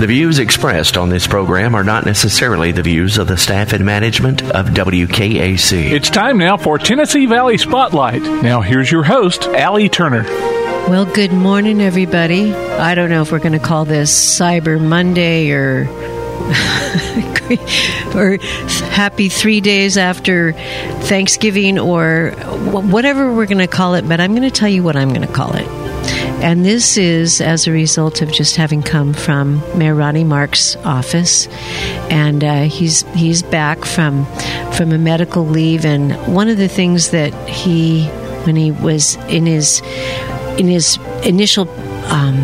The views expressed on this program are not necessarily the views of the staff and management of WKAC. It's time now for Tennessee Valley Spotlight. Now, here's your host, Allie Turner. Well, good morning, everybody. I don't know if we're going to call this Cyber Monday or. or happy three days after Thanksgiving, or whatever we're going to call it, but I'm going to tell you what I'm going to call it. And this is as a result of just having come from Mayor Ronnie Marks' office, and uh, he's he's back from from a medical leave. And one of the things that he, when he was in his in his initial um,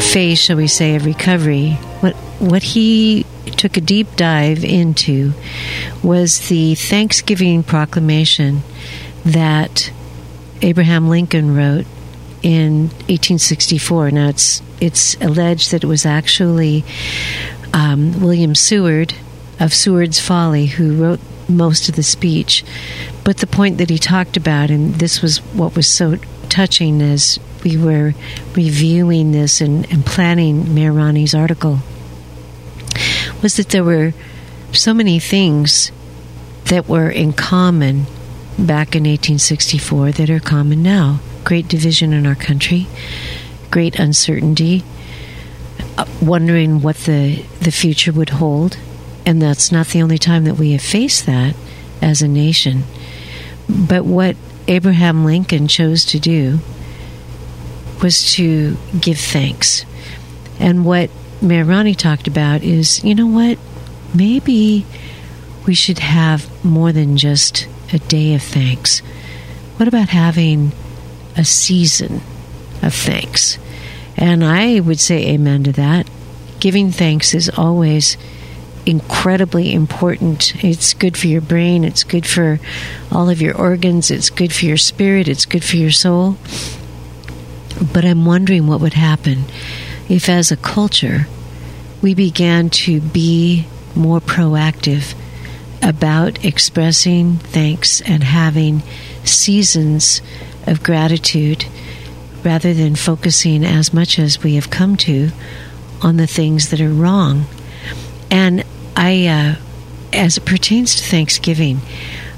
phase, shall we say, of recovery, what what he took a deep dive into was the Thanksgiving proclamation that Abraham Lincoln wrote in 1864. Now it's it's alleged that it was actually um, William Seward of Seward's Folly who wrote most of the speech. But the point that he talked about, and this was what was so touching as we were reviewing this and, and planning Mayor Ronnie's article, was that there were so many things that were in common back in 1864 that are common now great division in our country, great uncertainty, uh, wondering what the, the future would hold. And that's not the only time that we have faced that as a nation. But what Abraham Lincoln chose to do was to give thanks. And what Mayor Ronnie talked about is you know what? Maybe we should have more than just a day of thanks. What about having a season of thanks. And I would say amen to that. Giving thanks is always incredibly important. It's good for your brain, it's good for all of your organs, it's good for your spirit, it's good for your soul. But I'm wondering what would happen if, as a culture, we began to be more proactive about expressing thanks and having seasons of gratitude rather than focusing as much as we have come to on the things that are wrong. And I, uh, as it pertains to Thanksgiving,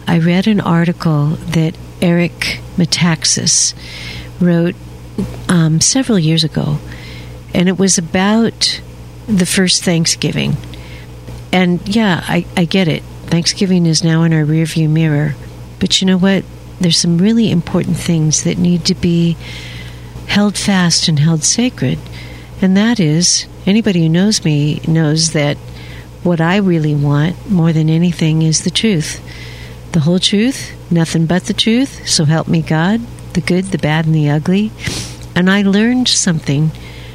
I read an article that Eric Metaxas wrote um, several years ago, and it was about the first Thanksgiving. And yeah, I, I get it. Thanksgiving is now in our rearview mirror. But you know what? There's some really important things that need to be held fast and held sacred. And that is, anybody who knows me knows that what I really want more than anything is the truth. The whole truth, nothing but the truth, so help me God, the good, the bad, and the ugly. And I learned something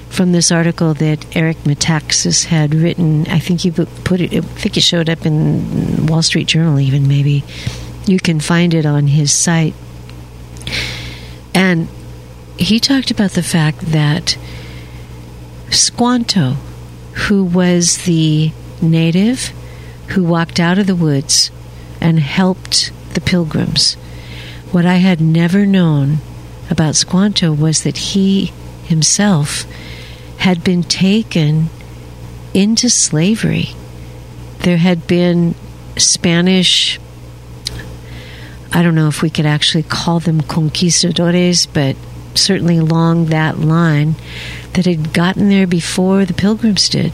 from this article that Eric Metaxas had written. I think he put it, I think it showed up in Wall Street Journal, even maybe. You can find it on his site. And he talked about the fact that Squanto, who was the native who walked out of the woods and helped the pilgrims, what I had never known about Squanto was that he himself had been taken into slavery. There had been Spanish I don't know if we could actually call them conquistadores, but certainly along that line that had gotten there before the pilgrims did,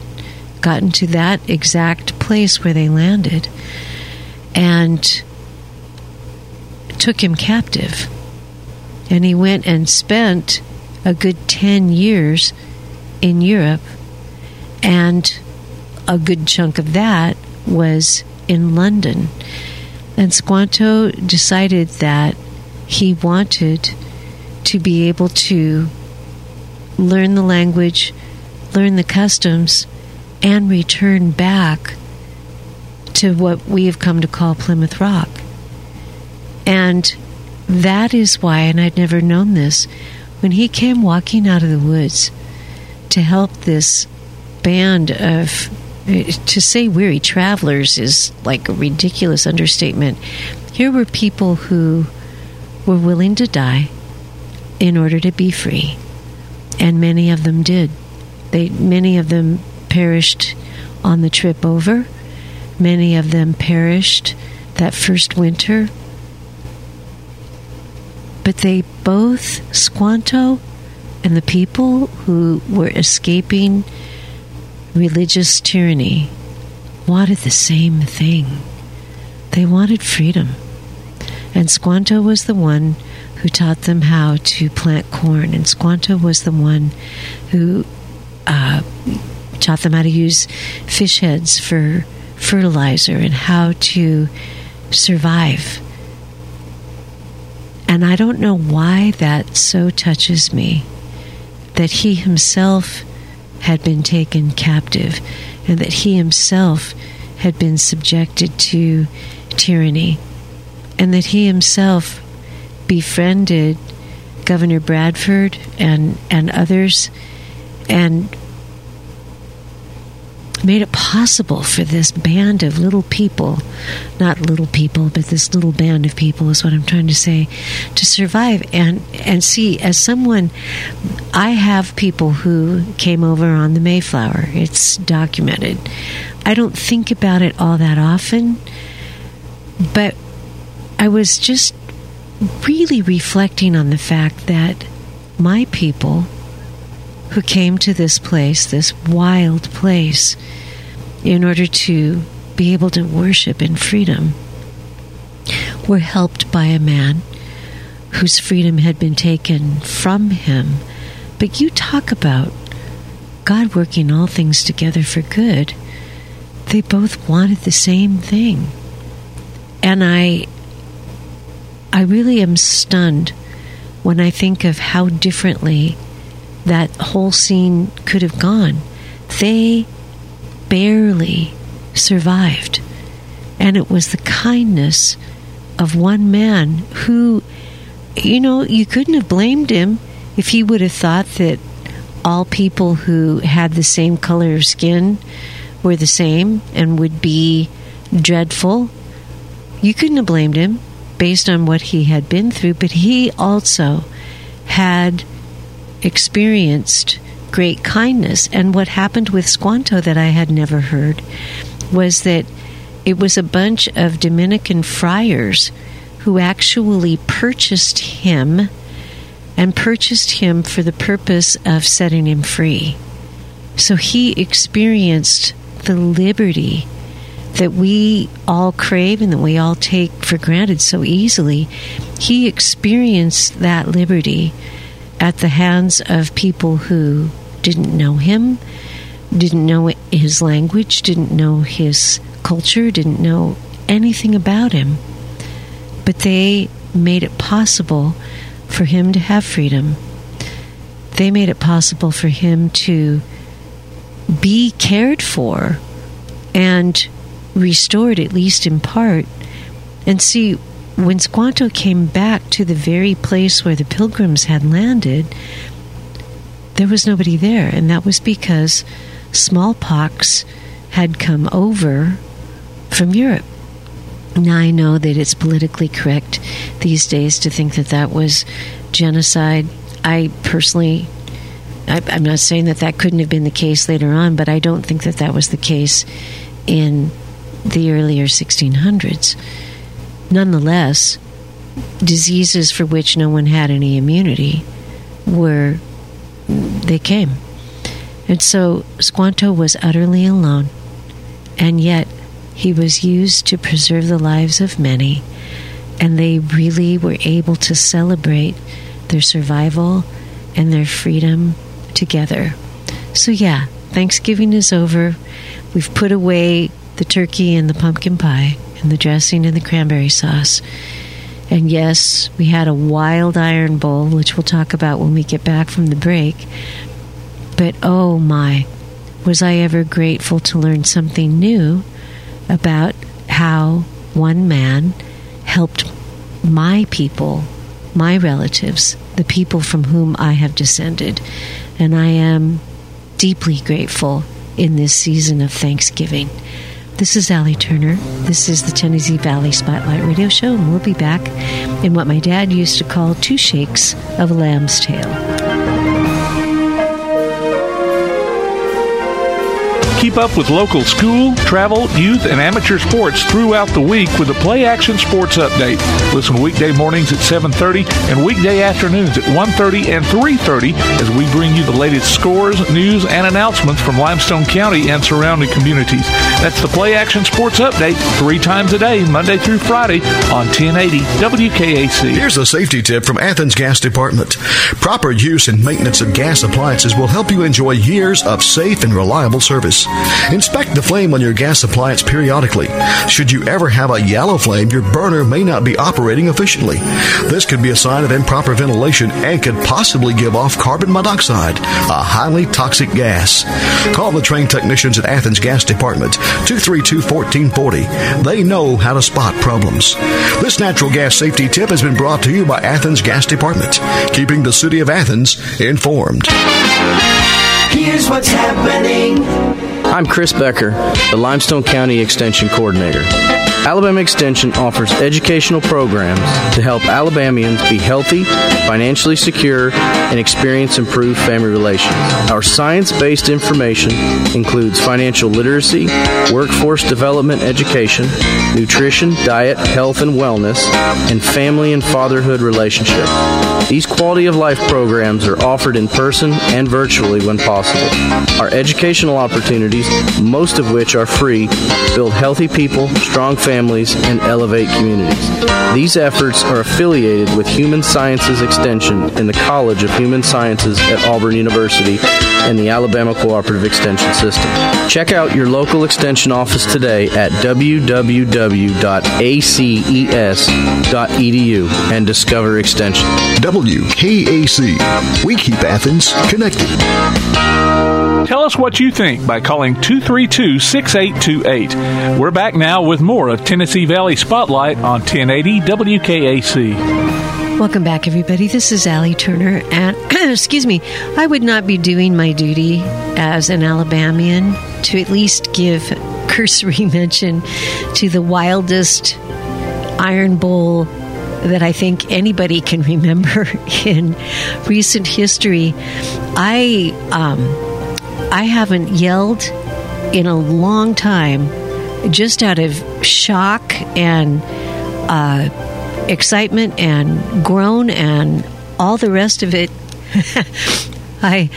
gotten to that exact place where they landed, and took him captive. And he went and spent a good 10 years in Europe, and a good chunk of that was in London. And Squanto decided that he wanted to be able to learn the language, learn the customs, and return back to what we have come to call Plymouth Rock. And that is why, and I'd never known this, when he came walking out of the woods to help this band of Uh, to say weary travelers is like a ridiculous understatement. Here were people who were willing to die in order to be free, and many of them did. They many of them perished on the trip over. Many of them perished that first winter. But they both, Squanto and the people who were escaping religious tyranny, wanted the same thing. They wanted freedom. And Squanto was the one who taught them how to plant corn, and Squanto was the one who uh, taught them how to use fish heads for fertilizer and how to survive. And I don't know why that so touches me that he himself had been taken captive and that he himself had been subjected to tyranny and that he himself befriended Governor Bradford and, and others and made it possible for this band of little people, not little people, but this little band of people is what I'm trying to say, to survive and and see as someone I have people who came over on the Mayflower. It's documented. I don't think about it all that often, but I was just really reflecting on the fact that my people who came to this place, this wild place, in order to be able to worship in freedom, were helped by a man whose freedom had been taken from him. But you talk about God working all things together for good. They both wanted the same thing. And I I really am stunned when I think of how differently that whole scene could have gone. They barely survived. And it was the kindness of one man who, you know, you couldn't have blamed him if he would have thought that all people who had the same color of skin were the same and would be dreadful. You couldn't have blamed him based on what he had been through, but he also had experienced great kindness. And what happened with Squanto that I had never heard was that it was a bunch of Dominican friars who actually purchased him and purchased him for the purpose of setting him free. So he experienced the liberty that we all crave and that we all take for granted so easily. He experienced that liberty at the hands of people who didn't know him, didn't know his language, didn't know his culture, didn't know anything about him. But they made it possible for him to have freedom. They made it possible for him to be cared for and restored, at least in part. And see, when Squanto came back to the very place where the pilgrims had landed, there was nobody there, and that was because smallpox had come over from Europe. Now, I know that it's politically correct these days to think that that was genocide. I personally, I, am not saying that that couldn't have been the case later on, but I don't think that that was the case in the earlier 1600s. Nonetheless, diseases for which no one had any immunity were they came. And so Squanto was utterly alone, and yet he was used to preserve the lives of many, and they really were able to celebrate their survival and their freedom together. So, yeah, Thanksgiving is over. We've put away the turkey and the pumpkin pie, and the dressing and the cranberry sauce. And yes, we had a wild iron bowl, which we'll talk about when we get back from the break. But oh my, was I ever grateful to learn something new about how one man helped my people, my relatives, the people from whom I have descended. And I am deeply grateful in this season of Thanksgiving. This is Allie Turner. This is the Tennessee Valley Spotlight Radio Show, and we'll be back in what my dad used to call two shakes of a lamb's tail. Keep up with local school, travel, youth, and amateur sports throughout the week with a Play Action Sports Update. Listen weekday mornings at 7.30 and weekday afternoons at 1.30 and 3.30 as we bring you the latest scores, news, and announcements from Limestone County and surrounding communities. That's the Play Action Sports Update three times a day, Monday through Friday on 1080 WKAC. Here's a safety tip from Athens Gas Department. Proper use and maintenance of gas appliances will help you enjoy years of safe and reliable service. Inspect the flame on your gas appliance periodically. Should you ever have a yellow flame, your burner may not be operating efficiently. This could be a sign of improper ventilation and could possibly give off carbon monoxide, a highly toxic gas. Call the trained technicians at Athens Gas Department 232 1440. They know how to spot problems. This natural gas safety tip has been brought to you by Athens Gas Department, keeping the city of Athens informed. Here's what's happening. I'm Chris Becker, the Limestone County Extension Coordinator. Alabama Extension offers educational programs to help Alabamians be healthy, financially secure, and experience improved family relations. Our science based information includes financial literacy, workforce development education, nutrition, diet, health, and wellness, and family and fatherhood relationship. These quality of life programs are offered in person and virtually when possible. Our educational opportunities, most of which are free, build healthy people, strong families, and elevate communities. These efforts are affiliated with Human Sciences Extension in the College of Human Sciences at Auburn University and the Alabama Cooperative Extension System. Check out your local Extension office today at www.aces.edu and discover Extension. WKAC. We keep Athens connected. Tell us what you think by calling 232 6828. We're back now with more of Tennessee Valley Spotlight on 1080 WKAC. Welcome back, everybody. This is Allie Turner, and excuse me, I would not be doing my duty as an Alabamian to at least give cursory mention to the wildest Iron Bowl that I think anybody can remember in recent history. I um, I haven't yelled in a long time, just out of shock and uh, excitement and groan and all the rest of it. I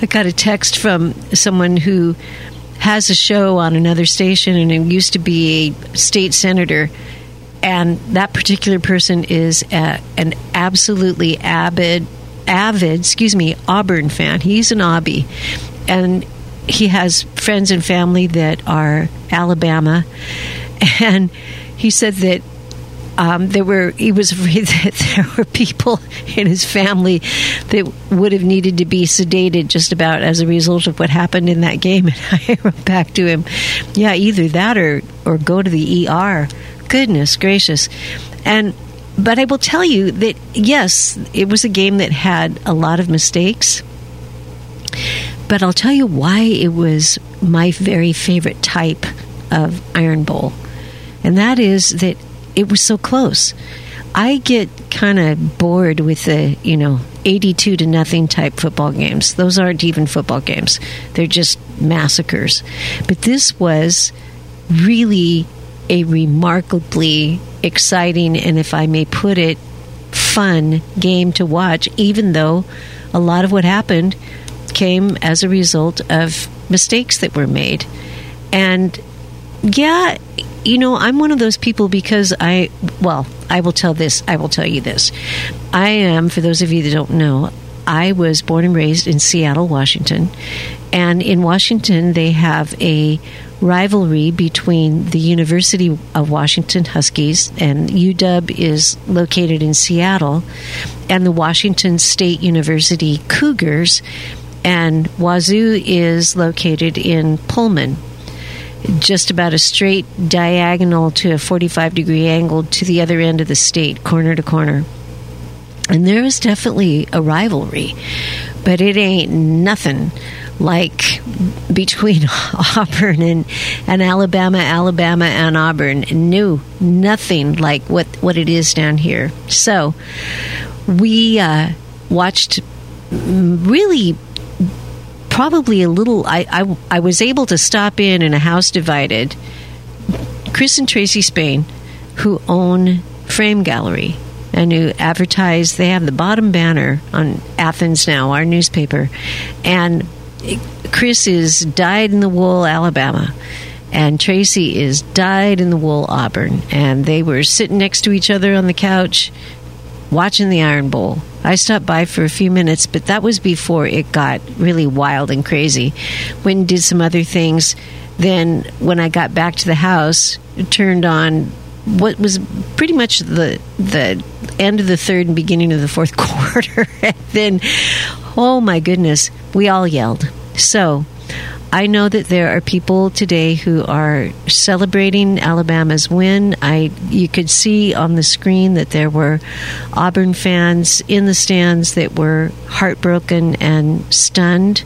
I got a text from someone who has a show on another station and it used to be a state senator. And that particular person is a, an absolutely avid avid excuse me auburn fan. He's an obby and he has friends and family that are alabama. And he said that um, there were he was afraid that there were people in his family that would have needed to be sedated just about as a result of what happened in that game. And I wrote back to him, "Yeah, either that or or go to the ER." Goodness gracious, and but I will tell you that yes, it was a game that had a lot of mistakes. But I'll tell you why it was my very favorite type of Iron Bowl. And that is that it was so close. I get kind of bored with the, you know, 82 to nothing type football games. Those aren't even football games. They're just massacres. But this was really a remarkably exciting and if I may put it fun game to watch even though a lot of what happened came as a result of mistakes that were made. And yeah, you know, I'm one of those people because I, well, I will tell this, I will tell you this. I am, for those of you that don't know, I was born and raised in Seattle, Washington. And in Washington, they have a rivalry between the University of Washington Huskies, and UW is located in Seattle, and the Washington State University Cougars, and Wazoo is located in Pullman just about a straight diagonal to a 45 degree angle to the other end of the state, corner to corner. And there is definitely a rivalry, but it ain't nothing like between Auburn and, and Alabama, Alabama and Auburn. No, nothing like what, what it is down here. So we uh, watched really probably a little. I, I I was able to stop in in a house divided. Chris and Tracy Spain, who own Frame Gallery and who advertise. They have the bottom banner on Athens Now, our newspaper, and Chris is dyed in the wool, Alabama. And Tracy is dyed in the wool, Auburn. And they were sitting next to each other on the couch watching the Iron Bowl. I stopped by for a few minutes, but that was before it got really wild and crazy. Went and did some other things. Then, when I got back to the house, turned on what was pretty much the the end of the third and beginning of the fourth quarter. and then, oh my goodness, we all yelled. So I know that there are people today who are celebrating Alabama's win. I you could see on the screen that there were Auburn fans in the stands that were heartbroken and stunned.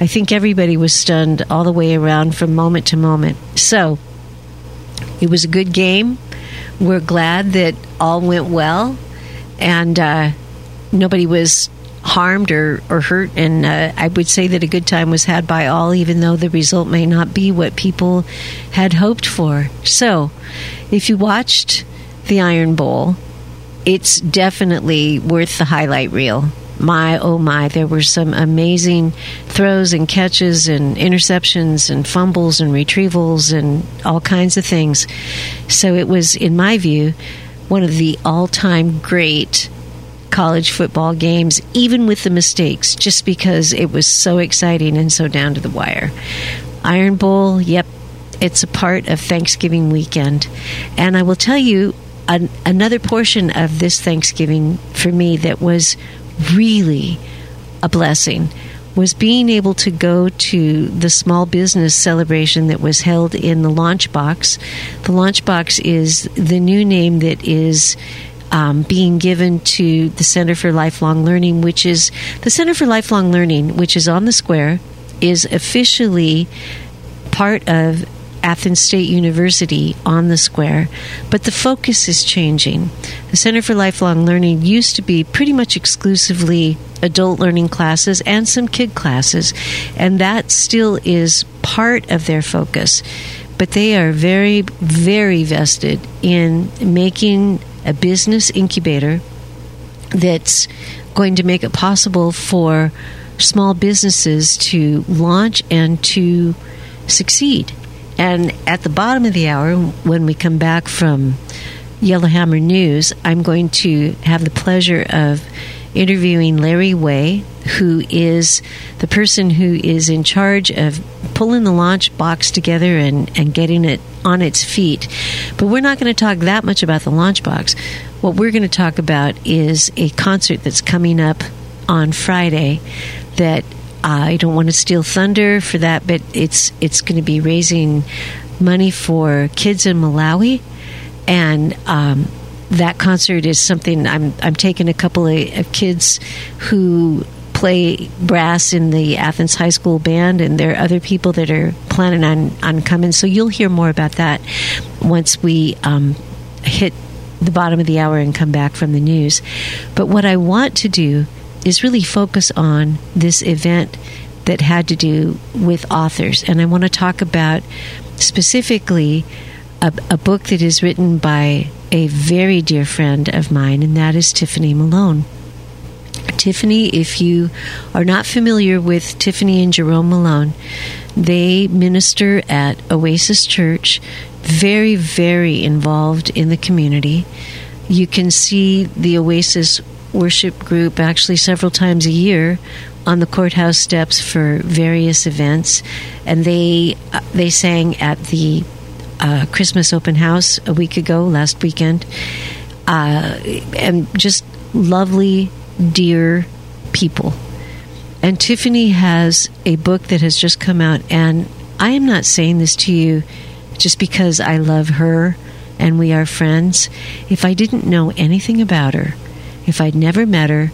I think everybody was stunned all the way around from moment to moment. So it was a good game. We're glad that all went well, and uh, nobody was harmed or, or hurt. And uh, I would say that a good time was had by all, even though the result may not be what people had hoped for. So, if you watched the Iron Bowl, it's definitely worth the highlight reel. My oh my, there were some amazing throws and catches and interceptions and fumbles and retrievals and all kinds of things. So it was, in my view, one of the all time great college football games, even with the mistakes, just because it was so exciting and so down to the wire. Iron Bowl, yep, it's a part of Thanksgiving weekend. And I will tell you an, another portion of this Thanksgiving for me that was really a blessing was being able to go to the small business celebration that was held in the Launchbox. The Launchbox is the new name that is um, being given to the Center for Lifelong Learning, which is the Center for Lifelong Learning, which is on the square, is officially part of Athens State University on the square, but the focus is changing. The Center for Lifelong Learning used to be pretty much exclusively adult learning classes and some kid classes, and that still is part of their focus. But they are very, very vested in making a business incubator that's going to make it possible for small businesses to launch and to succeed. And at the bottom of the hour, when we come back from Yellowhammer News, I'm going to have the pleasure of interviewing Larry Way, who is the person who is in charge of pulling the launch box together and, and getting it on its feet. But we're not going to talk that much about the launch box. What we're going to talk about is a concert that's coming up on Friday that I don't want to steal thunder for that, but it's it's going to be raising money for kids in Malawi, and um, that concert is something I'm I'm taking a couple of, of kids who play brass in the Athens High School band, and there are other people that are planning on, on coming. So you'll hear more about that once we um, hit the bottom of the hour and come back from the news. But what I want to do is really focus on this event that had to do with authors. And I want to talk about specifically a, a, book that is written by a very dear friend of mine, and that is Tiffany Malone. Tiffany, if you are not familiar with Tiffany and Jerome Malone, they minister at Oasis Church, very, very involved in the community. You can see the Oasis worship group actually several times a year on the courthouse steps for various events, and they uh, they sang at the uh, Christmas open house a week ago, last weekend, uh, and just lovely, dear people. And Tiffany has a book that has just come out, and I am not saying this to you just because I love her and we are friends. If I didn't know anything about her, if I'd never met her,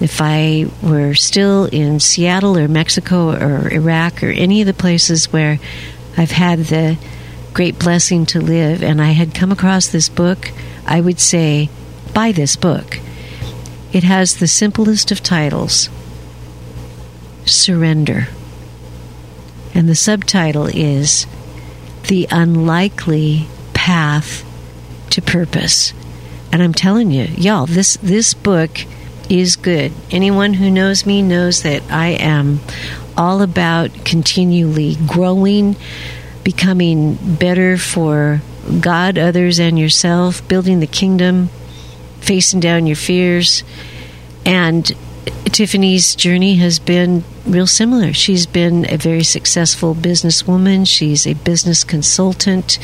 if I were still in Seattle or Mexico or Iraq or any of the places where I've had the great blessing to live and I had come across this book, I would say, buy this book. It has the simplest of titles Surrender. And the subtitle is The Unlikely Path to Purpose. And I'm telling you, y'all, this, this book is good. Anyone who knows me knows that I am all about continually growing, becoming better for God, others, and yourself, building the kingdom, facing down your fears. And Tiffany's journey has been real similar. She's been a very successful businesswoman. She's a business consultant.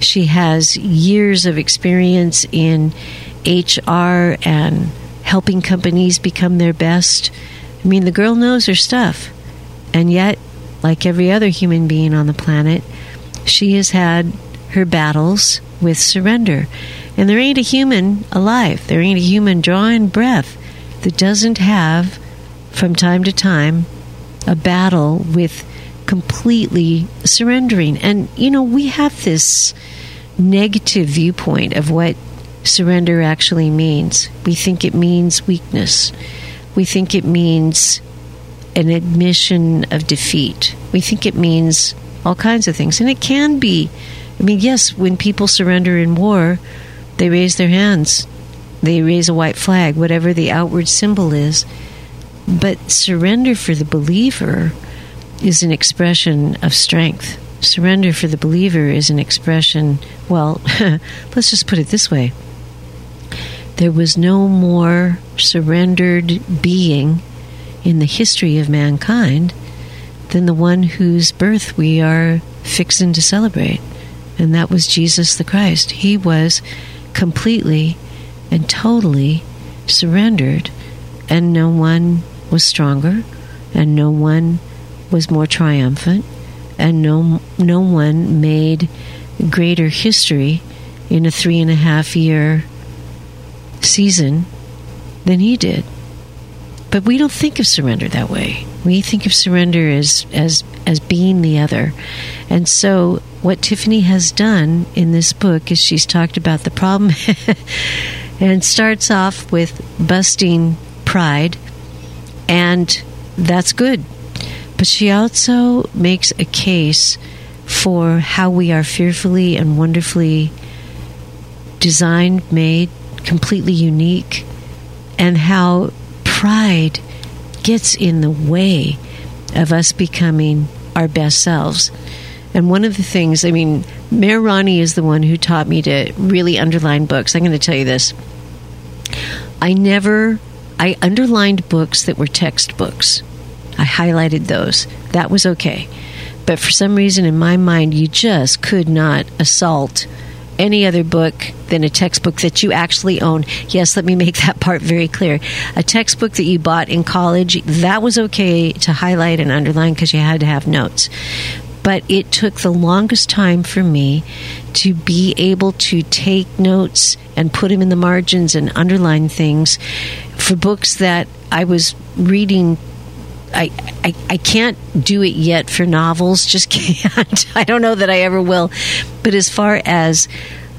She has years of experience in HR and helping companies become their best. I mean, the girl knows her stuff. And yet, like every other human being on the planet, she has had her battles with surrender. And there ain't a human alive, there ain't a human drawing breath that doesn't have, from time to time, a battle with completely surrendering. And, you know, we have this negative viewpoint of what surrender actually means. We think it means weakness, we think it means an admission of defeat, we think it means all kinds of things. And it can be. I mean, yes, when people surrender in war, they raise their hands they raise a white flag, whatever the outward symbol is. But surrender for the believer is an expression of strength. Surrender for the believer is an expression, well, let's just put it this way there was no more surrendered being in the history of mankind than the one whose birth we are fixing to celebrate. And that was Jesus the Christ. He was completely and totally surrendered, and no one was stronger, and no one was more triumphant, and no, no one made greater history in a three and a half year season than he did. But we don't think of surrender that way. We think of surrender as, as, as being the other. And so, what Tiffany has done in this book is she's talked about the problem and starts off with busting pride, and that's good. But she also makes a case for how we are fearfully and wonderfully designed, made, completely unique, and how pride gets in the way of us becoming our best selves. And one of the things, I mean, Mayor Ronnie is the one who taught me to really underline books. I'm going to tell you this. I never, I underlined books that were textbooks. I highlighted those. That was okay. But for some reason in my mind, you just could not assault any other book than a textbook that you actually own. Yes, let me make that part very clear. A textbook that you bought in college, that was okay to highlight and underline because you had to have notes but it took the longest time for me to be able to take notes and put them in the margins and underline things for books that I was reading. I, I, I can't do it yet for novels, just can't. I don't know that I ever will. But as far as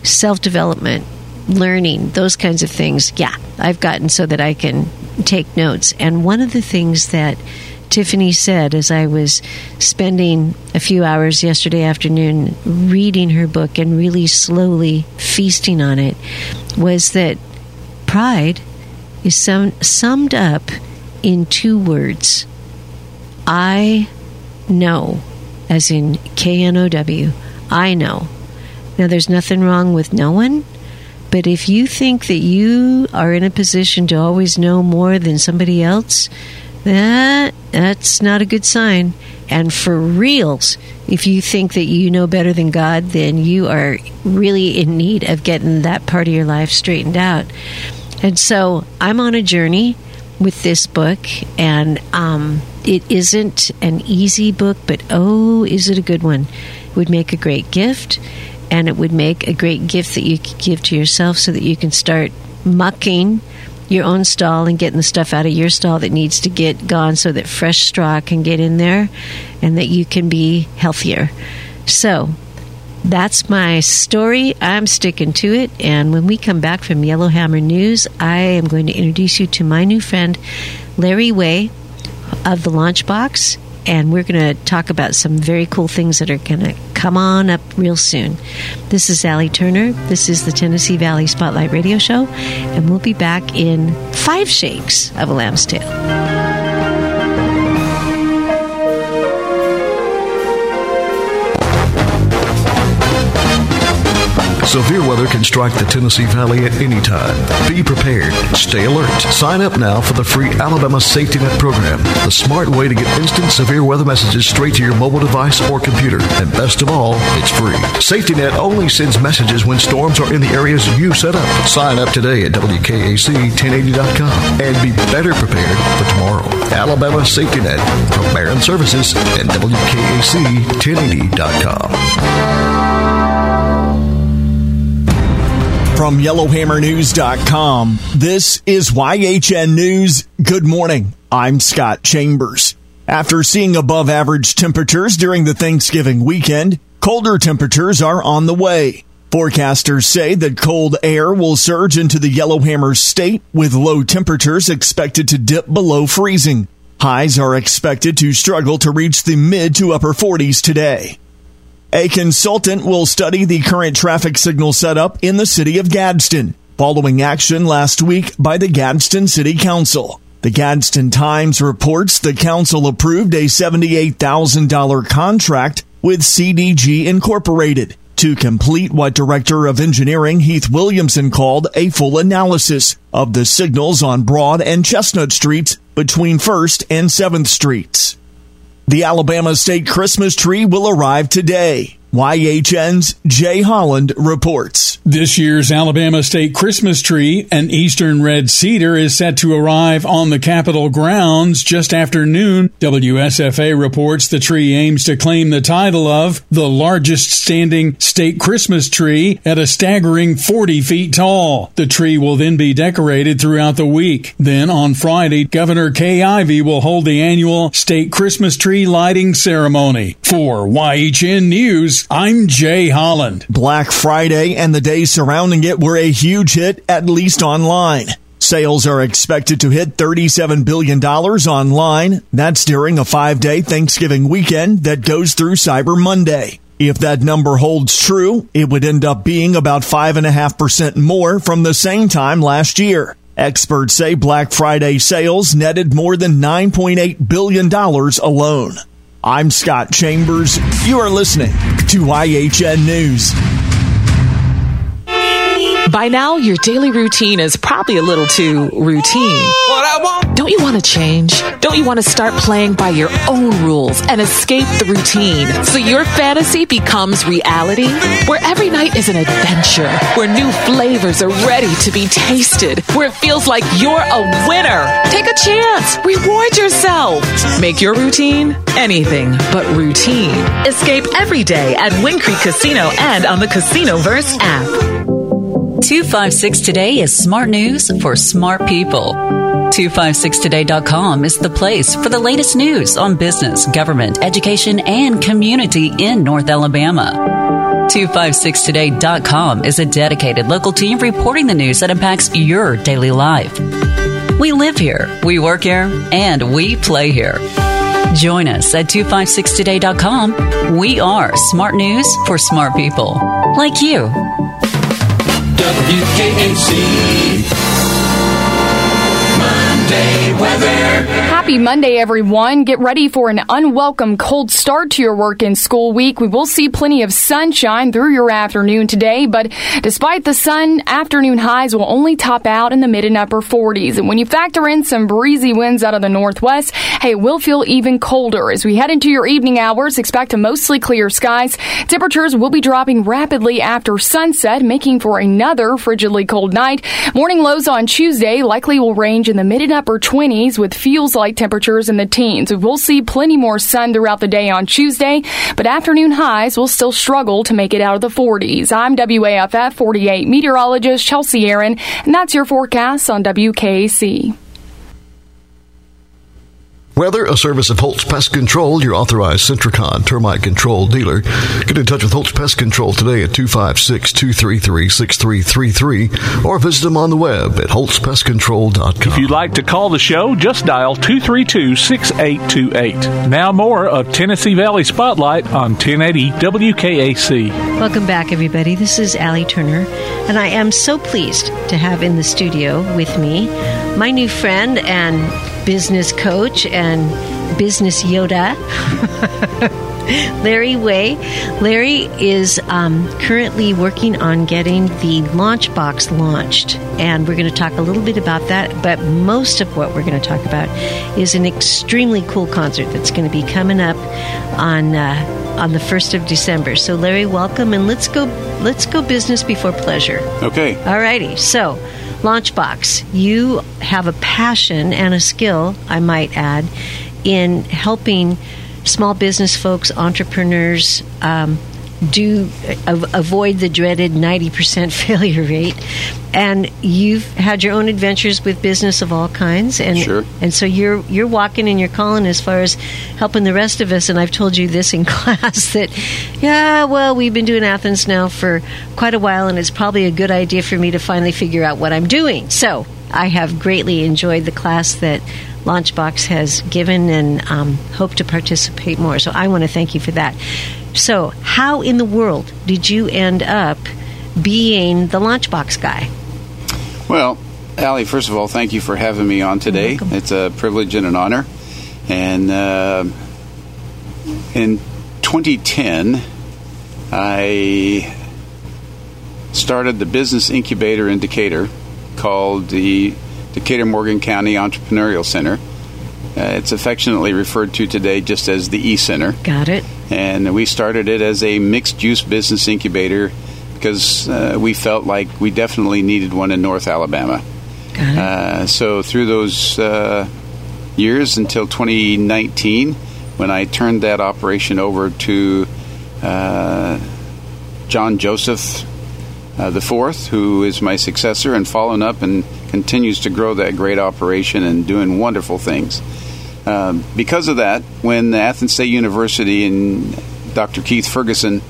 self development, learning, those kinds of things, yeah, I've gotten so that I can take notes. And one of the things that Tiffany said as I was spending a few hours yesterday afternoon reading her book and really slowly feasting on it was that pride is sum- summed up in two words I know, as in K N O W. I know. Now, there's nothing wrong with knowing, but if you think that you are in a position to always know more than somebody else, that that's not a good sign. And for reals, if you think that you know better than God, then you are really in need of getting that part of your life straightened out. And so I'm on a journey with this book, and um, it isn't an easy book, but oh, is it a good one? It would make a great gift, and it would make a great gift that you could give to yourself so that you can start mucking your own stall and getting the stuff out of your stall that needs to get gone so that fresh straw can get in there and that you can be healthier. So, that's my story. I'm sticking to it. And when we come back from Yellowhammer News, I am going to introduce you to my new friend, Larry Way of the Launchbox. and we're going to talk about some very cool things that are going to come on up real soon. This is Allie Turner. This is the Tennessee Valley Spotlight Radio Show, and we'll be back in five shakes of a lamb's tail. Severe weather can strike the Tennessee Valley at any time. Be prepared. Stay alert. Sign up now for the free Alabama Safety Net program, the smart way to get instant severe weather messages straight to your mobile device or computer. And best of all, it's free. Safety Net only sends messages when storms are in the areas you set up. Sign up today at WKAC1080.com and be better prepared for tomorrow. Alabama Safety Net from Baron Services and WKAC1080.com. From YellowhammerNews.com, this is YHN News. Good morning. I'm Scott Chambers. After seeing above average temperatures during the Thanksgiving weekend, colder temperatures are on the way. Forecasters say that cold air will surge into the Yellowhammer state with low temperatures expected to dip below freezing. Highs are expected to struggle to reach the mid to upper 40s today. A consultant will study the current traffic signal setup in the city of Gadsden, following action last week by the Gadsden City Council. The Gadsden Times reports the council approved a $78,000 contract with CDG Incorporated to complete what Director of Engineering Heath Williamson called a full analysis of the signals on Broad and Chestnut Streets between 1st and 7th Streets. The Alabama State Christmas tree will arrive today. YHN's Jay Holland reports. This year's Alabama State Christmas tree, an eastern red cedar, is set to arrive on the Capitol grounds just after noon. WSFA reports the tree aims to claim the title of the largest standing state Christmas tree at a staggering 40 feet tall. The tree will then be decorated throughout the week. Then on Friday, Governor Kay Ivey will hold the annual state Christmas tree lighting ceremony. For YHN News, I'm Jay Holland. Black Friday and the days surrounding it were a huge hit, at least online. Sales are expected to hit $37 billion online. That's during a five day Thanksgiving weekend that goes through Cyber Monday. If that number holds true, it would end up being about 5.5% more from the same time last year. Experts say Black Friday sales netted more than $9.8 billion alone. I'm Scott Chambers. You are listening to YHN News. By now, your daily routine is probably a little too routine. Don't you want to change? Don't you want to start playing by your own rules and escape the routine so your fantasy becomes reality? Where every night is an adventure, where new flavors are ready to be tasted, where it feels like you're a winner. Take a chance. Reward yourself. Make your routine anything but routine. Escape every day at Wind Creek Casino and on the Casinoverse app. 256 Today is smart news for smart people. 256today.com is the place for the latest news on business, government, education, and community in North Alabama. 256today.com is a dedicated local team reporting the news that impacts your daily life. We live here, we work here, and we play here. Join us at 256today.com. We are smart news for smart people like you. WKAC. Monday weather. Happy Monday, everyone. Get ready for an unwelcome cold start to your work and school week. We will see plenty of sunshine through your afternoon today, but despite the sun, afternoon highs will only top out in the mid and upper 40s. And when you factor in some breezy winds out of the northwest, hey, it will feel even colder. As we head into your evening hours, expect a mostly clear skies. Temperatures will be dropping rapidly after sunset, making for another frigidly cold night. Morning lows on Tuesday likely will range in the mid and upper 20s with feels like temperatures in the teens. We'll see plenty more sun throughout the day on Tuesday, but afternoon highs will still struggle to make it out of the 40s. I'm WAFF 48 meteorologist Chelsea Aaron, and that's your forecast on WKAC. Weather, a service of Holtz Pest Control, your authorized Sentricon termite control dealer. Get in touch with Holtz Pest Control today at 256 233 6333 or visit them on the web at holtzpestcontrol.com. If you'd like to call the show, just dial 232 6828. Now, more of Tennessee Valley Spotlight on 1080 WKAC. Welcome back, everybody. This is Allie Turner, and I am so pleased to have in the studio with me my new friend and business coach and business Yoda. Larry Way. Larry is um, currently working on getting the launch box launched, and we're going to talk a little bit about that. But most of what we're going to talk about is an extremely cool concert that's going to be coming up on uh, on the first of December. So, Larry, welcome, and let's go let's go business before pleasure. Okay. All righty. So. Launchbox, you have a passion and a skill, I might add, in helping small business folks, entrepreneurs, um, do avoid the dreaded 90% failure rate and you've had your own adventures with business of all kinds and sure. and so you're you're walking and you're calling as far as helping the rest of us and I've told you this in class that yeah well we've been doing Athens now for quite a while and it's probably a good idea for me to finally figure out what I'm doing so I have greatly enjoyed the class that Launchbox has given and um, hope to participate more. So I want to thank you for that. So, how in the world did you end up being the Launchbox guy? Well, Allie, first of all, thank you for having me on today. It's a privilege and an honor. And uh, in 2010, I started the business incubator in Decatur called the Decatur Morgan County Entrepreneurial Center. It's affectionately referred to today just as the E Center. Got it. And we started it as a mixed use business incubator because uh, we felt like we definitely needed one in North Alabama. Got it. Uh, so through those uh, years until 2019, when I turned that operation over to uh, John Joseph uh, the fourth, who is my successor and following up and continues to grow that great operation and doing wonderful things. Um, because of that, when the Athens State University and Dr. Keith Ferguson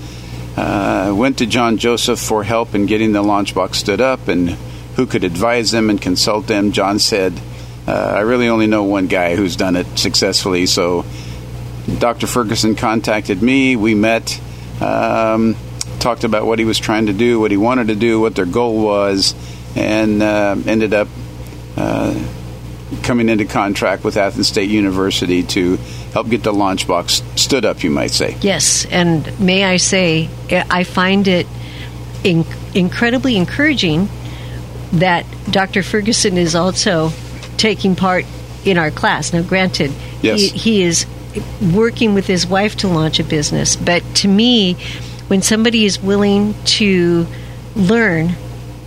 uh, went to John Joseph for help in getting the launch box stood up and who could advise them and consult them, John said, uh, I really only know one guy who's done it successfully. So Dr. Ferguson contacted me. We met. Um, talked about what he was trying to do, what he wanted to do, what their goal was, and uh, ended up uh, coming into contract with Athens State University to help get the launch box stood up, you might say. Yes, and may I say, eh, I find it in- incredibly encouraging that Dr. Ferguson is also taking part in our class. Now, granted, yes. he, he is working with his wife to launch a business, but to me, when somebody is willing to learn,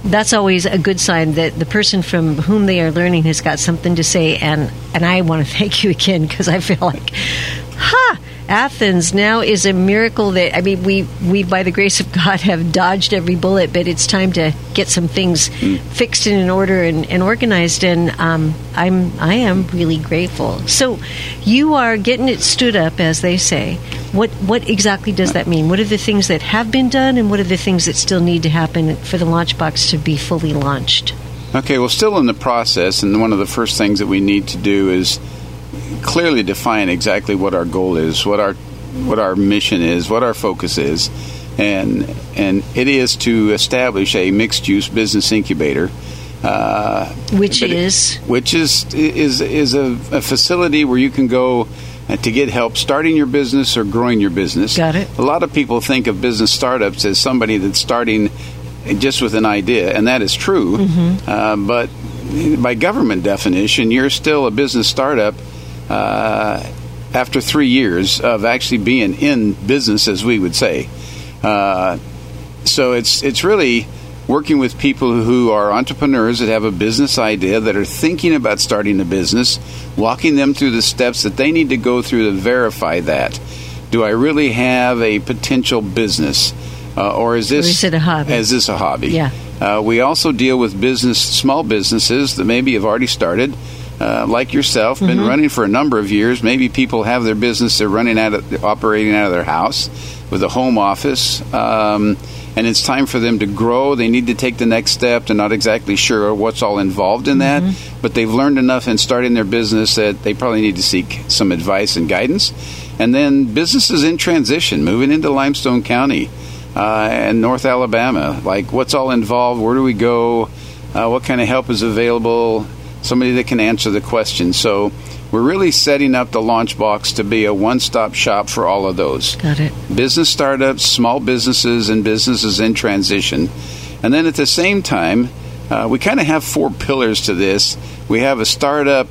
that's always a good sign that the person from whom they are learning has got something to say. And, and I want to thank you again because I feel like, ha! Athens now is a miracle that I mean we we by the grace of God have dodged every bullet, but it's time to get some things mm. fixed and in order and, and organized. And um, I'm I am really grateful. So you are getting it stood up, as they say. What what exactly does that mean? What are the things that have been done, and what are the things that still need to happen for the launch box to be fully launched? Okay, well, still in the process, and one of the first things that we need to do is clearly define exactly what our goal is, what our what our mission is, what our focus is, and and it is to establish a mixed use business incubator. Uh, which is it, which is is is a, a, facility where you can go to get help starting your business or growing your business. Got it. A lot of people think of business startups as somebody that's starting just with an idea, and that is true. Mm-hmm. Uh, but by government definition, you're still a business startup uh, after three years of actually being in business, as we would say. Uh, so it's it's really working with people who are entrepreneurs that have a business idea that are thinking about starting a business, walking them through the steps that they need to go through to verify that. Do I really have a potential business, uh, or is this or is it a hobby? Is this a hobby? Yeah. Uh, we also deal with business, small businesses that maybe have already started uh, like yourself, been Mhm. running for a number of years. Maybe people have their business; they're running out of, operating out of their house with a home office, um, and it's time for them to grow. They need to take the next step. They're not exactly sure what's all involved in that, but they've learned enough in starting their business that they probably need to seek some advice and guidance. And then businesses in transition, moving into Limestone County uh, and North Alabama. Like, what's all involved? Where do we go? Uh, what kind of help is available? Somebody that can answer the question. So, we're really setting up the launch box to be a one stop shop for all of those Got it. business startups, small businesses, and businesses in transition. And then at the same time, uh, we kind of have four pillars to this. We have a startup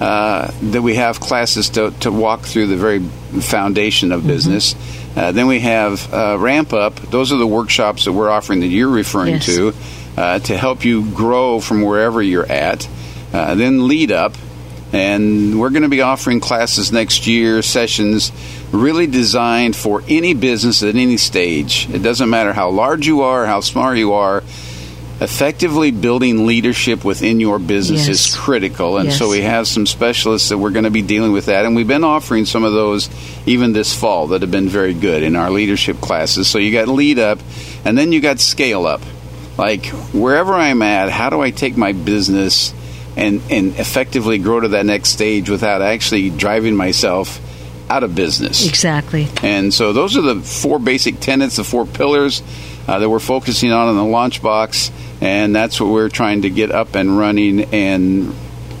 uh, that we have classes to, to walk through the very foundation of business. Uh, then we have uh, Ramp Up. Those are the workshops that we're offering that you're referring Yes. to uh, to help you grow from wherever you're at. Uh, then Lead Up. And we're going to be offering classes next year, sessions really designed for any business at any stage. It doesn't matter how large you are, how smart you are. Effectively building leadership within your business Yes. is critical. And so we have some specialists that we're going to be dealing with that. And we've been offering some of those even this fall that have been very good in our leadership classes. So you got lead up, and then you got scale up. Like wherever I'm at, how do I take my business and, and effectively grow to that next stage without actually driving myself out of business? Exactly. And so those are the four basic tenets, the four pillars uh, that we're focusing on in the launch box, and that's what we're trying to get up and running and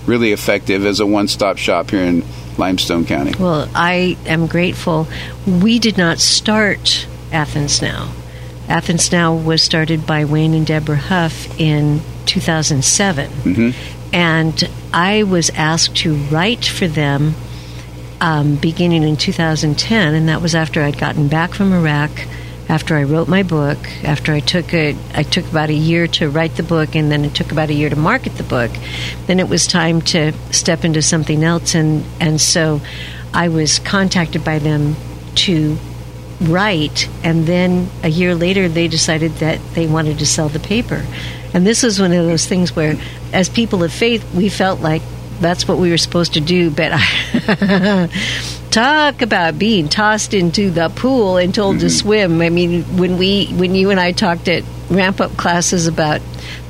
really effective as a one-stop shop here in Limestone County. Well, I am grateful. We did not start Athens Now. Athens Now was started by Wayne and Deborah Huff in 2007. Mm-hmm. And I was asked to write for them um, beginning in 2010, and that was after I'd gotten back from Iraq, after I wrote my book, after I took a, I took about a year to write the book, and then it took about a year to market the book. Then it was time to step into something else, and and so I was contacted by them to write, and then a year later they decided that they wanted to sell the paper. And this is one of those things where, as people of faith, we felt like that's what we were supposed to do, but I, talk about being tossed into the pool and told to mm-hmm. swim. I mean, when we, when you and I talked at ramp up classes about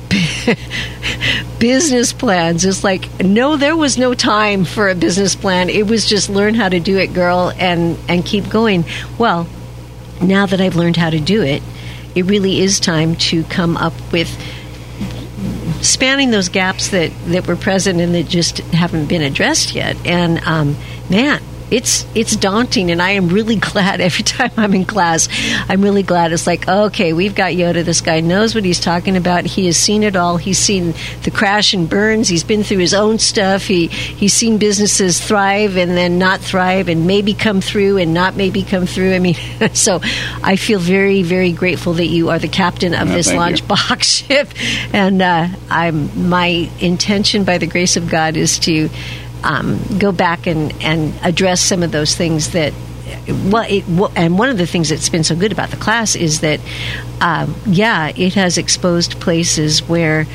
business plans. It's like no, there was no time for a business plan. It was just learn how to do it, girl, and and keep going. Well, now that I've learned how to do it, it really is time to come up with spanning those gaps that that were present and that just haven't been addressed yet. And um, man. It's it's daunting, and I am really glad every time I'm in class. I'm really glad it's like okay, we've got Yoda. This guy knows what he's talking about. He has seen it all. He's seen the crash and burns. He's been through his own stuff. He he's seen businesses thrive and then not thrive, and maybe come through and not maybe come through. I mean, so I feel very very grateful that you are the captain of Yeah, this launch box ship, and uh, I'm my intention by the grace of God is to um, go back and, and address some of those things that well, it, well, and one of the things that's been so good about the class is that, um, yeah, it has exposed places where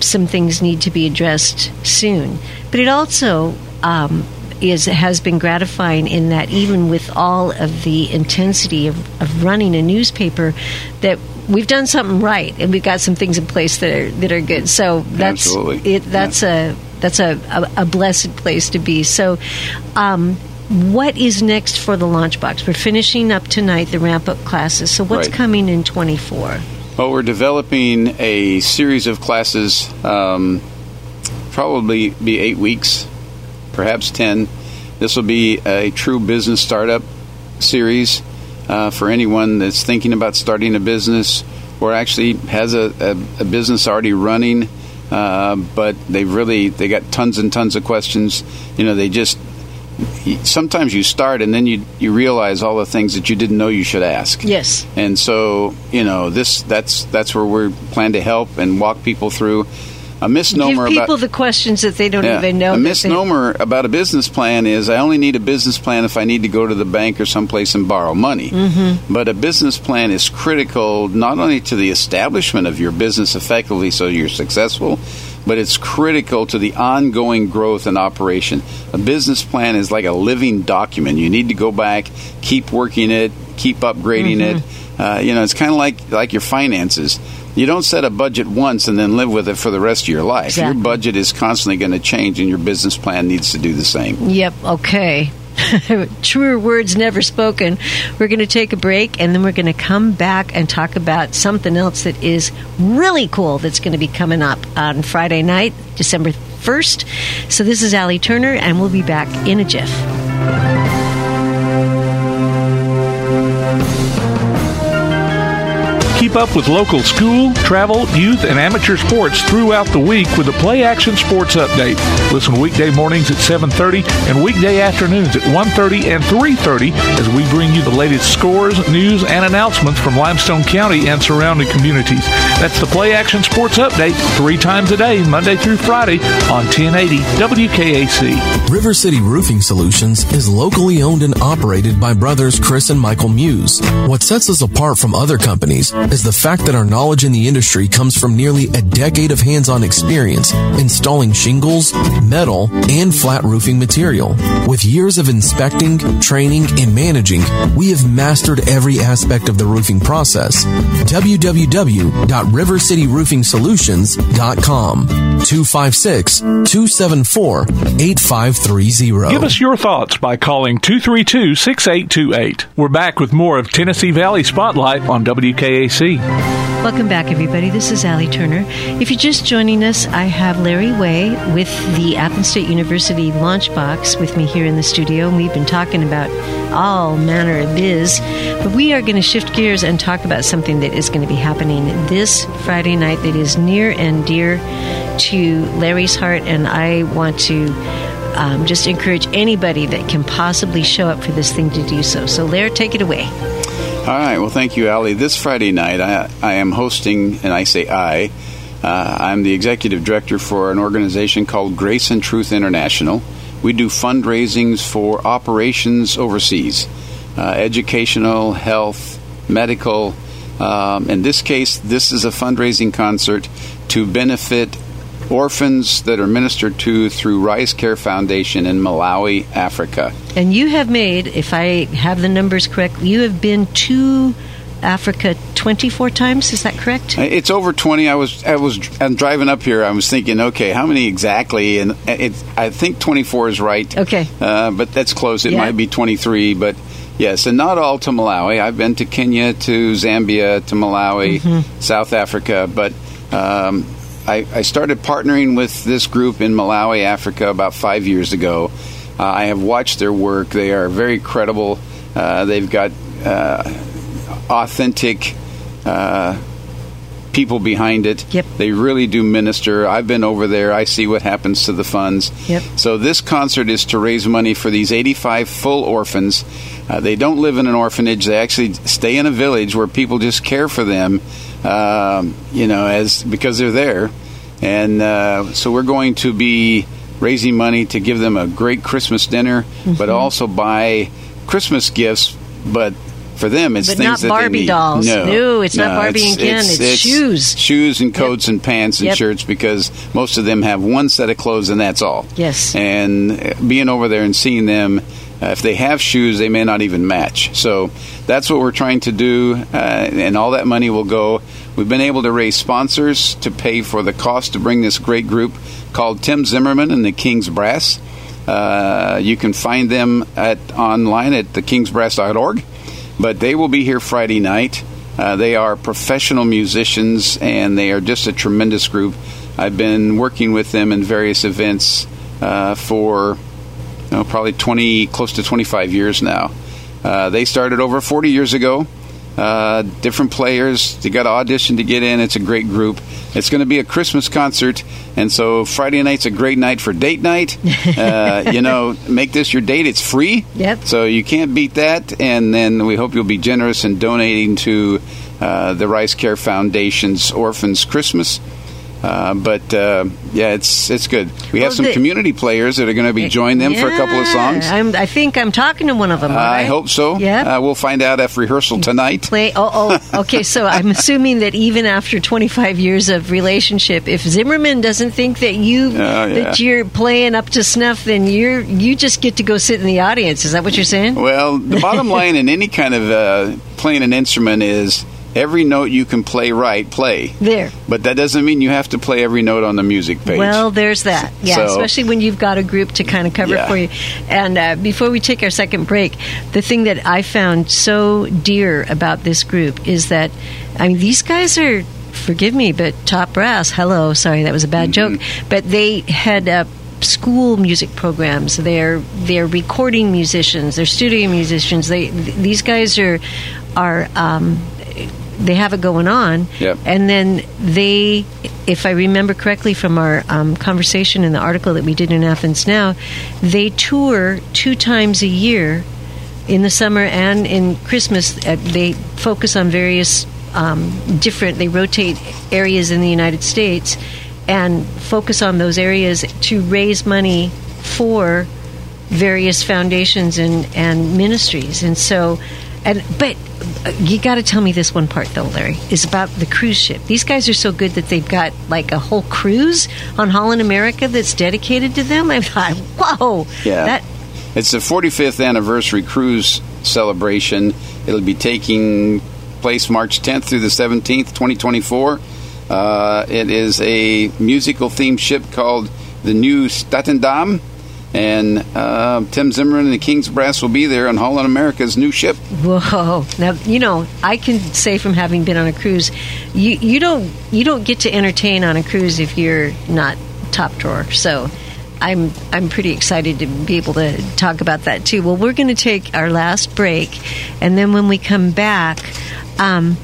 some things need to be addressed soon. But it also um, is has been gratifying in that even with all of the intensity of, of running a newspaper, that we've done something right and we've got some things in place that are that are good. So that's Absolutely. it. That's a that's a, a, a blessed place to be. So. Um, what is next for the Launchbox? We're finishing up tonight the ramp up classes. So what's Right. coming in 24? Well, we're developing a series of classes, um, probably be eight weeks, perhaps 10. This will be a true business startup series uh, for anyone that's thinking about starting a business or actually has a, a, a business already running, uh, but they've really they got tons and tons of questions. You know, they just sometimes you start and then you you realize all the things that you didn't know you should ask. Yes. And so, you know, this that's that's where we plan to help and walk people through a misnomer Give people about the questions that they don't yeah, even know. A misnomer about a business plan is I only need a business plan if I need to go to the bank or someplace and borrow money. Mhm. But a business plan is critical not only to the establishment of your business effectively so you're successful, but it's critical to the ongoing growth and operation. A business plan is like a living document. You need to go back, keep working it, keep upgrading Mm-hmm. it. Uh, you know, it's kind of like like your finances. You don't set a budget once and then live with it for the rest of your life. Exactly. Your budget is constantly going to change, and your business plan needs to do the same. Yep, okay. Truer words never spoken. We're going to take a break and then we're going to come back and talk about something else that is really cool that's going to be coming up on Friday night, December 1st. So this is Allie Turner and we'll be back in a jiff. Keep up with local school, travel, youth, and amateur sports throughout the week with the Play Action Sports Update. Listen weekday mornings at 7:30 and weekday afternoons at 1:30 and 3:30 as we bring you the latest scores, news, and announcements from Limestone County and surrounding communities. That's the Play Action Sports Update three times a day, Monday through Friday on 1080 WKAC. River City Roofing Solutions is locally owned and operated by brothers Chris and Michael Muse. What sets us apart from other companies is the fact that our knowledge in the industry comes from nearly a decade of hands-on experience installing shingles, metal, and flat roofing material. With years of inspecting, training, and managing, we have mastered every aspect of the roofing process. www.rivercityroofing.solutions.com 256-274-8530. Give us your thoughts by calling 232 6828. We're back with more of Tennessee Valley Spotlight on WKAC. Welcome back, everybody. This is Allie Turner. If you're just joining us, I have Larry Way with the Athens State University Launchbox with me here in the studio, and we've been talking about all manner of biz. But we are going to shift gears and talk about something that is going to be happening this Friday night that is near and dear to Larry's heart, and I want to um, just encourage anybody that can possibly show up for this thing to do so. So, Larry, take it away. All right. Well, thank you, Allie. This Friday night, I, I am hosting, and I say I, uh, I'm the executive director for an organization called Grace and Truth International. We do fundraisings for operations overseas, uh, educational, health, medical. Um, in this case, this is a fundraising concert to benefit orphans that are ministered to through Rise Care Foundation in Malawi, Africa. And you have made, if I have the numbers correct, you have been to Africa 24 times. Is that correct? It's over 20. I was I was I'm driving up here. I was thinking, okay, how many exactly? And it's I think 24 is right. Okay. Uh, but that's close. It Yeah. might be 23, but yes, and not all to Malawi. I've been to Kenya, to Zambia, to Malawi, Mhm. South Africa, but um, I, I started partnering with this group in Malawi, Africa, about five years ago. Uh, I have watched their work. They are very credible. Uh, they've got uh, authentic uh, people behind it. Yep. They really do minister. I've been over there. I see what happens to the funds. Yep. So this concert is to raise money for these 85 full orphans. Uh, they don't live in an orphanage. They actually stay in a village where people just care for them, um, you know, as because they're there. And uh, so we're going to be raising money to give them a great Christmas dinner, but Mhm. also buy Christmas gifts. But for them, it's But things not that Barbie they need. dolls. No, No, it's not Barbie it's- and Ken. It's shoes. shoes and coats and pants and Yep. shirts because most of them have one set of clothes and that's all. Yes. And uh, being over there and seeing them, uh, if they have shoes, they may not even match. So that's what we're trying to do, uh, and all that money will go. We've been able to raise sponsors to pay for the cost to bring this great group called Tim Zimmerman and the King's Brass. Uh, you can find them at online at thekingsbrass.org but they will be here Friday night. Uh, they are professional musicians and they are just a tremendous group. I've been working with them in various events uh, for probably 20, close to 25 years now. Uh, they started over 40 years ago. Uh, different players. They got to audition to get in. It's a great group. It's going to be a Christmas concert, and so Friday night's a great night for date night. Uh, you know, make this your date. It's free. Yep. So you can't beat that. And then we hope you'll be generous in donating to uh, the Rice Care Foundation's Orphans Christmas. Uh, but uh, yeah, it's it's good. We have Well, some the- community players that are going to be join them for a couple of songs. I'm, I think I'm talking to one of them. all I hope so. Yeah. Uh, we'll find out after rehearsal tonight. Play. Oh, oh. Okay. So I'm assuming that even after 25 years of relationship, if Zimmerman doesn't think that you Oh, yeah. that you're playing up to snuff, then you're you just get to go sit in the audience. Is that what you're saying? Well, the bottom line in any kind of uh, playing an instrument is every note you can play right, play. There. But that doesn't mean you have to play every note on the music page. Well, there's that. Yeah, So- especially when you've got a group to kind of cover Yeah. for you. And uh, before we take our second break, the thing that I found so dear about this group is that, I mean, these guys are, forgive me, but top brass. Hello, sorry, that was a bad Mm-hmm. joke. But they had. Uh, school music programs they're they're recording musicians they're studio musicians they th- these guys are are um, they have it going on Yep. and then they, if I remember correctly from our um, conversation in the article that we did in Athens Now, they tour two times a year in the summer and in Christmas. Uh, they focus on various um, different, they rotate areas in the United States and focus on those areas to raise money for various foundations and, and ministries. And so, and but uh, you got to tell me this one part though, Larry, is about the cruise ship. These guys are so good that they've got like a whole cruise on Holland America that's dedicated to them. I thought, whoa, Yeah. that It's the 45th anniversary cruise celebration. It'll be taking place March 10th through the 17th, 2024. Uh, it is a musical themed ship called the Nieuw Statendam. And uh, Tim Zimmerman and the King's Brass will be there on Holland America's new ship. Whoa! Now you know I can say from having been on a cruise, you you don't you don't get to entertain on a cruise if you're not top drawer. So. I'm I'm pretty excited to be able to talk about that too. Well, we're going to take our last break, and then when we come back, um,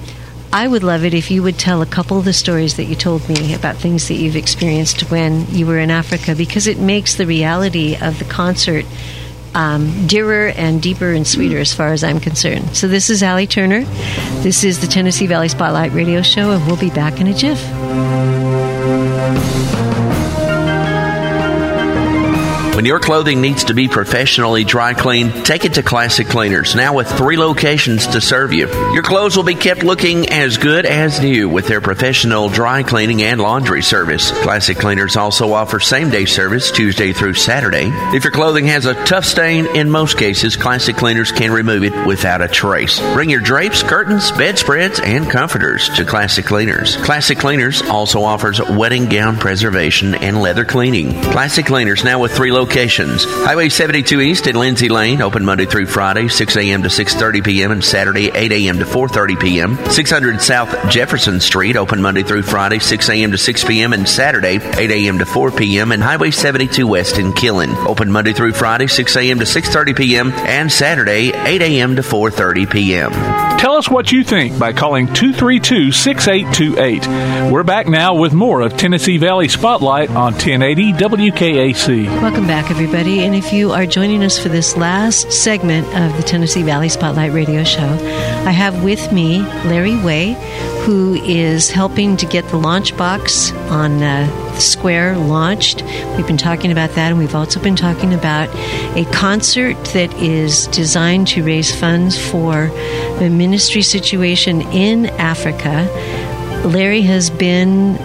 I would love it if you would tell a couple of the stories that you told me about things that you've experienced when you were in Africa, because it makes the reality of the concert um, dearer and deeper and sweeter as far as I'm concerned. So this is Allie Turner. This is the Tennessee Valley Spotlight Radio Show, and we'll be back in a jiff. When your clothing needs to be professionally dry cleaned, take it to Classic Cleaners, now with three locations to serve you. Your clothes will be kept looking as good as new with their professional dry cleaning and laundry service. Classic Cleaners also offers same day service Tuesday through Saturday. If your clothing has a tough stain, in most cases, Classic Cleaners can remove it without a trace. Bring your drapes, curtains, bedspreads, and comforters to Classic Cleaners. Classic Cleaners also offers wedding gown preservation and leather cleaning. Classic Cleaners now with three locations. Highway 72 East at Lindsay Lane, open Monday through Friday, 6 a.m. to 6.30 p.m. and Saturday, 8 a.m. to 4.30 p.m. 600 South Jefferson Street, open Monday through Friday, 6 a.m. to 6 p.m. and Saturday, 8 a.m. to 4 p.m. and Highway 72 West in Killen, open Monday through Friday, 6 a.m. to 6.30 p.m. and Saturday, 8 a.m. to 4.30 p.m. Tell us what you think by calling 232 6828. We're back now with more of Tennessee Valley Spotlight on 1080 WKAC. Welcome back, everybody. And if you are joining us for this last segment of the Tennessee Valley Spotlight Radio Show, I have with me Larry Way, who is helping to get the launch box on uh, Square launched. We've been talking about that, and we've also been talking about a concert that is designed to raise funds for the ministry situation in Africa. Larry has been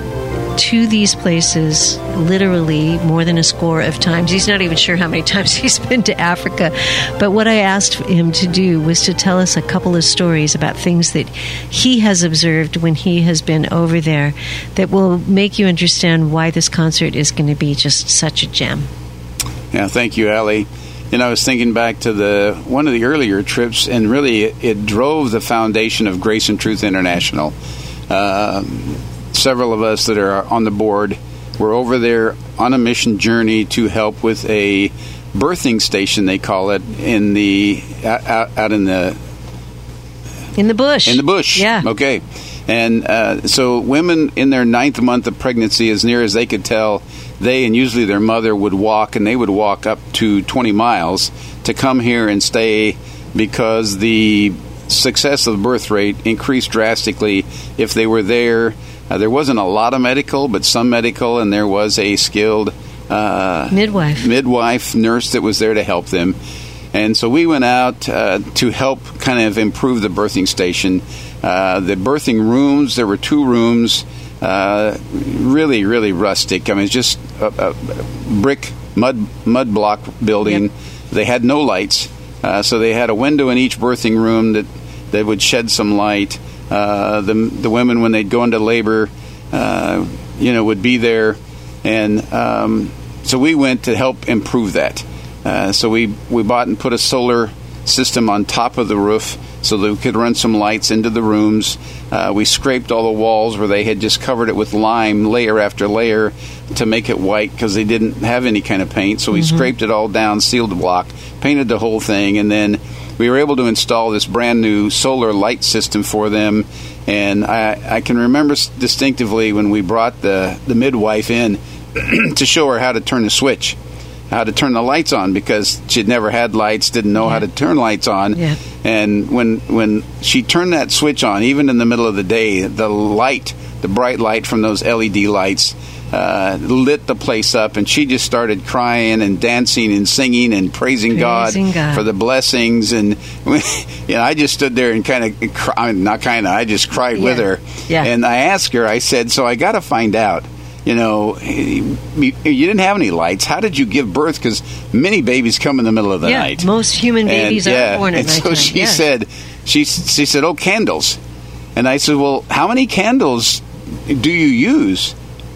to these places literally more than a score of times. He's not even sure how many times he's been to Africa. But what I asked him to do was to tell us a couple of stories about things that he has observed when he has been over there that will make you understand why this concert is going to be just such a gem. Yeah, thank you, Allie. Know, I was thinking back to the one of the earlier trips, and really it, it drove the foundation of Grace and Truth International. Um several of us that are on the board were over there on a mission journey to help with a birthing station, they call it, in the out, out in the in the bush. In the bush. Yeah. Okay. And uh, so women in their ninth month of pregnancy, as near as they could tell, they and usually their mother would walk, and they would walk up to 20 miles to come here and stay because the success of the birth rate increased drastically if they were there Uh, there wasn't a lot of medical, but some medical, and there was a skilled uh, midwife midwife nurse that was there to help them. And so we went out uh, to help kind of improve the birthing station. Uh, the birthing rooms, there were two rooms, uh, really, really rustic. I mean, it's just a, a brick mud mud block building. Yep. They had no lights, uh, so they had a window in each birthing room that that would shed some light. Uh, the the women when they'd go into labor, uh, you know, would be there, and um, so we went to help improve that. Uh, so we we bought and put a solar system on top of the roof so that we could run some lights into the rooms. Uh, we scraped all the walls where they had just covered it with lime layer after layer to make it white because they didn't have any kind of paint. So we mm-hmm. scraped it all down, sealed the block, painted the whole thing, and then we were able to install this brand new solar light system for them. And I, I can remember distinctively when we brought the, the midwife in to show her how to turn the switch how to turn the lights on because she'd never had lights, didn't know yeah. how to turn lights on. Yeah. And when when she turned that switch on, even in the middle of the day, the light, the bright light from those LED lights, uh, lit the place up, and she just started crying and dancing and singing and praising, praising God, God, for the blessings. And you know, I just stood there and kind of, not kind of, I just cried yeah. with her. Yeah. And I asked her, I said, so I got to find out you know, you didn't have any lights. How did you give birth? Because many babies come in the middle of the yeah, night. Most human babies and, are yeah, born at and night. So she yeah. said, she she said, "Oh, candles," and I said, "Well, how many candles do you use?"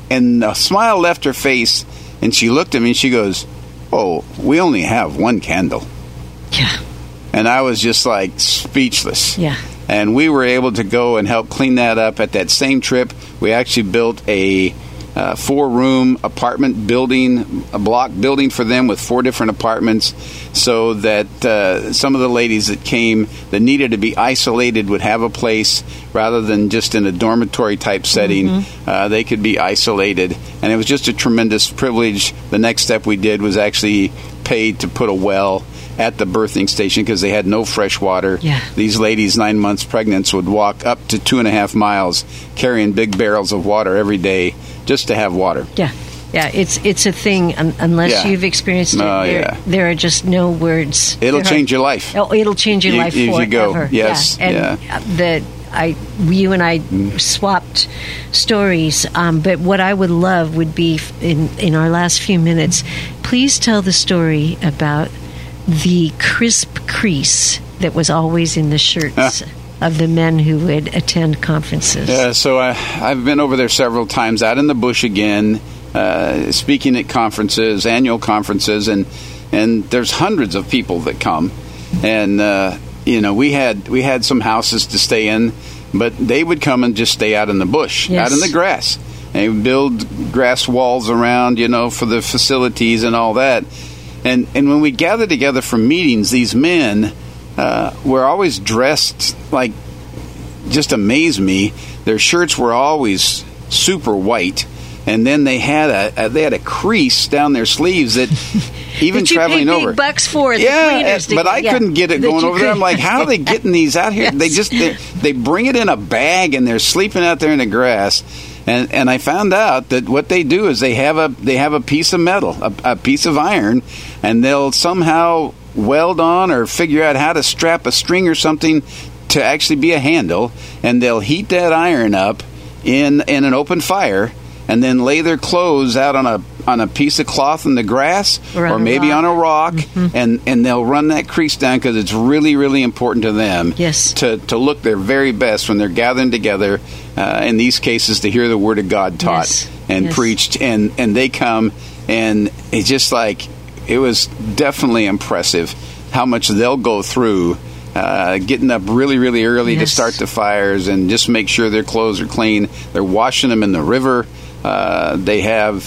And a smile left her face, and she looked at me and she goes, "Oh, we only have one candle." Yeah. And I was just like speechless. Yeah. And we were able to go and help clean that up at that same trip. We actually built a uh, four room apartment building, a block building for them with four different apartments, so that uh, some of the ladies that came that needed to be isolated would have a place rather than just in a dormitory type setting. Mm-hmm. Uh, they could be isolated, and it was just a tremendous privilege. The next step we did was actually paid to put a well at the birthing station because they had no fresh water. Yeah. These ladies, nine months pregnant, would walk up to two and a half miles carrying big barrels of water every day just to have water. Yeah. Yeah, it's it's a thing un- unless yeah. you've experienced it. Oh, there, yeah. there are just no words. It'll change your life. Oh, it'll change your you, life if forever. you go. Yes, yeah. And yeah. the I you and I mm. swapped stories, um, but what I would love would be in in our last few minutes. Please tell the story about the crisp crease that was always in the shirts. of the men who would attend conferences. Yeah, so I, I've been over there several times, out in the bush again, uh, speaking at conferences, annual conferences, and and there's hundreds of people that come, and uh, you know we had we had some houses to stay in, but they would come and just stay out in the bush, yes. out in the grass. They build grass walls around, you know, for the facilities and all that. And and when we gathered together for meetings, these men uh, were always dressed like just amazed me. Their shirts were always super white, and then they had a, they had a crease down their sleeves that even that traveling over bucks for yeah, to, but I yeah, couldn't get it going over there. I'm like, how are they getting these out here? yes. They just they bring it in a bag and they're sleeping out there in the grass. And, and I found out that what they do is they have a they have a piece of metal, a, a piece of iron, and they'll somehow weld on or figure out how to strap a string or something to actually be a handle, and they'll heat that iron up in in an open fire, and then lay their clothes out on a on a piece of cloth in the grass, or, or maybe rock. on a rock, mm-hmm. and and they'll run that crease down because it's really really important to them. Yes. to to look their very best when they're gathering together. Uh, in these cases, to hear the word of God taught yes. and yes. preached, and and they come, and it's just like it was definitely impressive how much they'll go through. Uh, getting up really, really early yes. to start the fires and just make sure their clothes are clean. They're washing them in the river. Uh, they have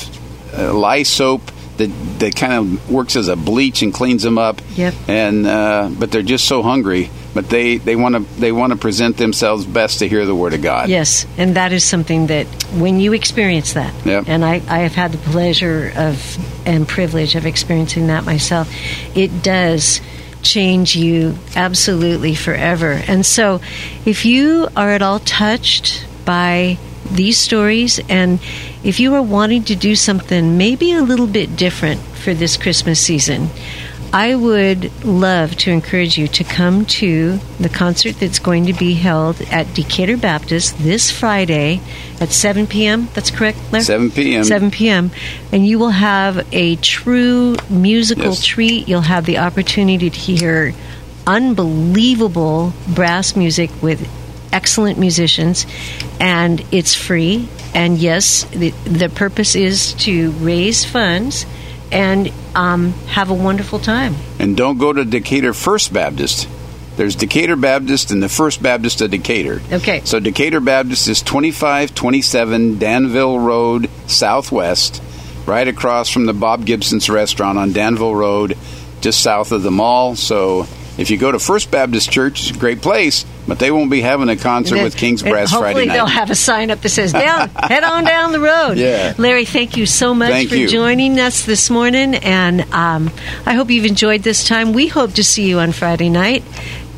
uh, lye soap that that kind of works as a bleach and cleans them up. Yep. And uh, but they're just so hungry. But they they want to they want to present themselves best to hear the word of God. Yes, and that is something that when you experience that, yep. and I, I have had the pleasure of and privilege of experiencing that myself, it does change you absolutely forever. And so, if you are at all touched by these stories. And if you are wanting to do something maybe a little bit different for this Christmas season, I would love to encourage you to come to the concert that's going to be held at Decatur Baptist this Friday at 7 p.m. That's correct, Larry? 7 p.m. 7 p.m. And you will have a true musical Yes. treat. You'll have the opportunity to hear unbelievable brass music with excellent musicians, and it's free. And yes, the, the purpose is to raise funds and um, have a wonderful time. And don't go to Decatur First Baptist. There's Decatur Baptist and the First Baptist of Decatur. Okay. So Decatur Baptist is 2527 Danville Road Southwest, right across from the Bob Gibson's restaurant on Danville Road, just south of the mall. So if you go to First Baptist Church, it's a great place, but they won't be having a concert And with King's Brass Friday night. Hopefully, they'll have a sign up that says down head on down the road Yeah. larry thank you so much Thank for you. joining us this morning and um, i hope you've enjoyed this time we hope to see you on friday night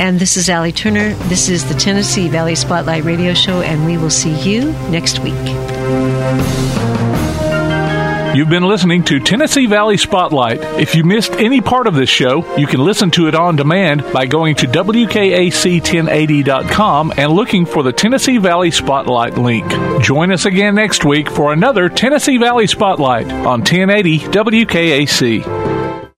and this is Allie Turner. This is the Tennessee Valley Spotlight Radio Show, and we will see you next week. You've been listening to Tennessee Valley Spotlight. If you missed any part of this show, you can listen to it on demand by going to WKAC1080.com and looking for the Tennessee Valley Spotlight link. Join us again next week for another Tennessee Valley Spotlight on 1080 WKAC.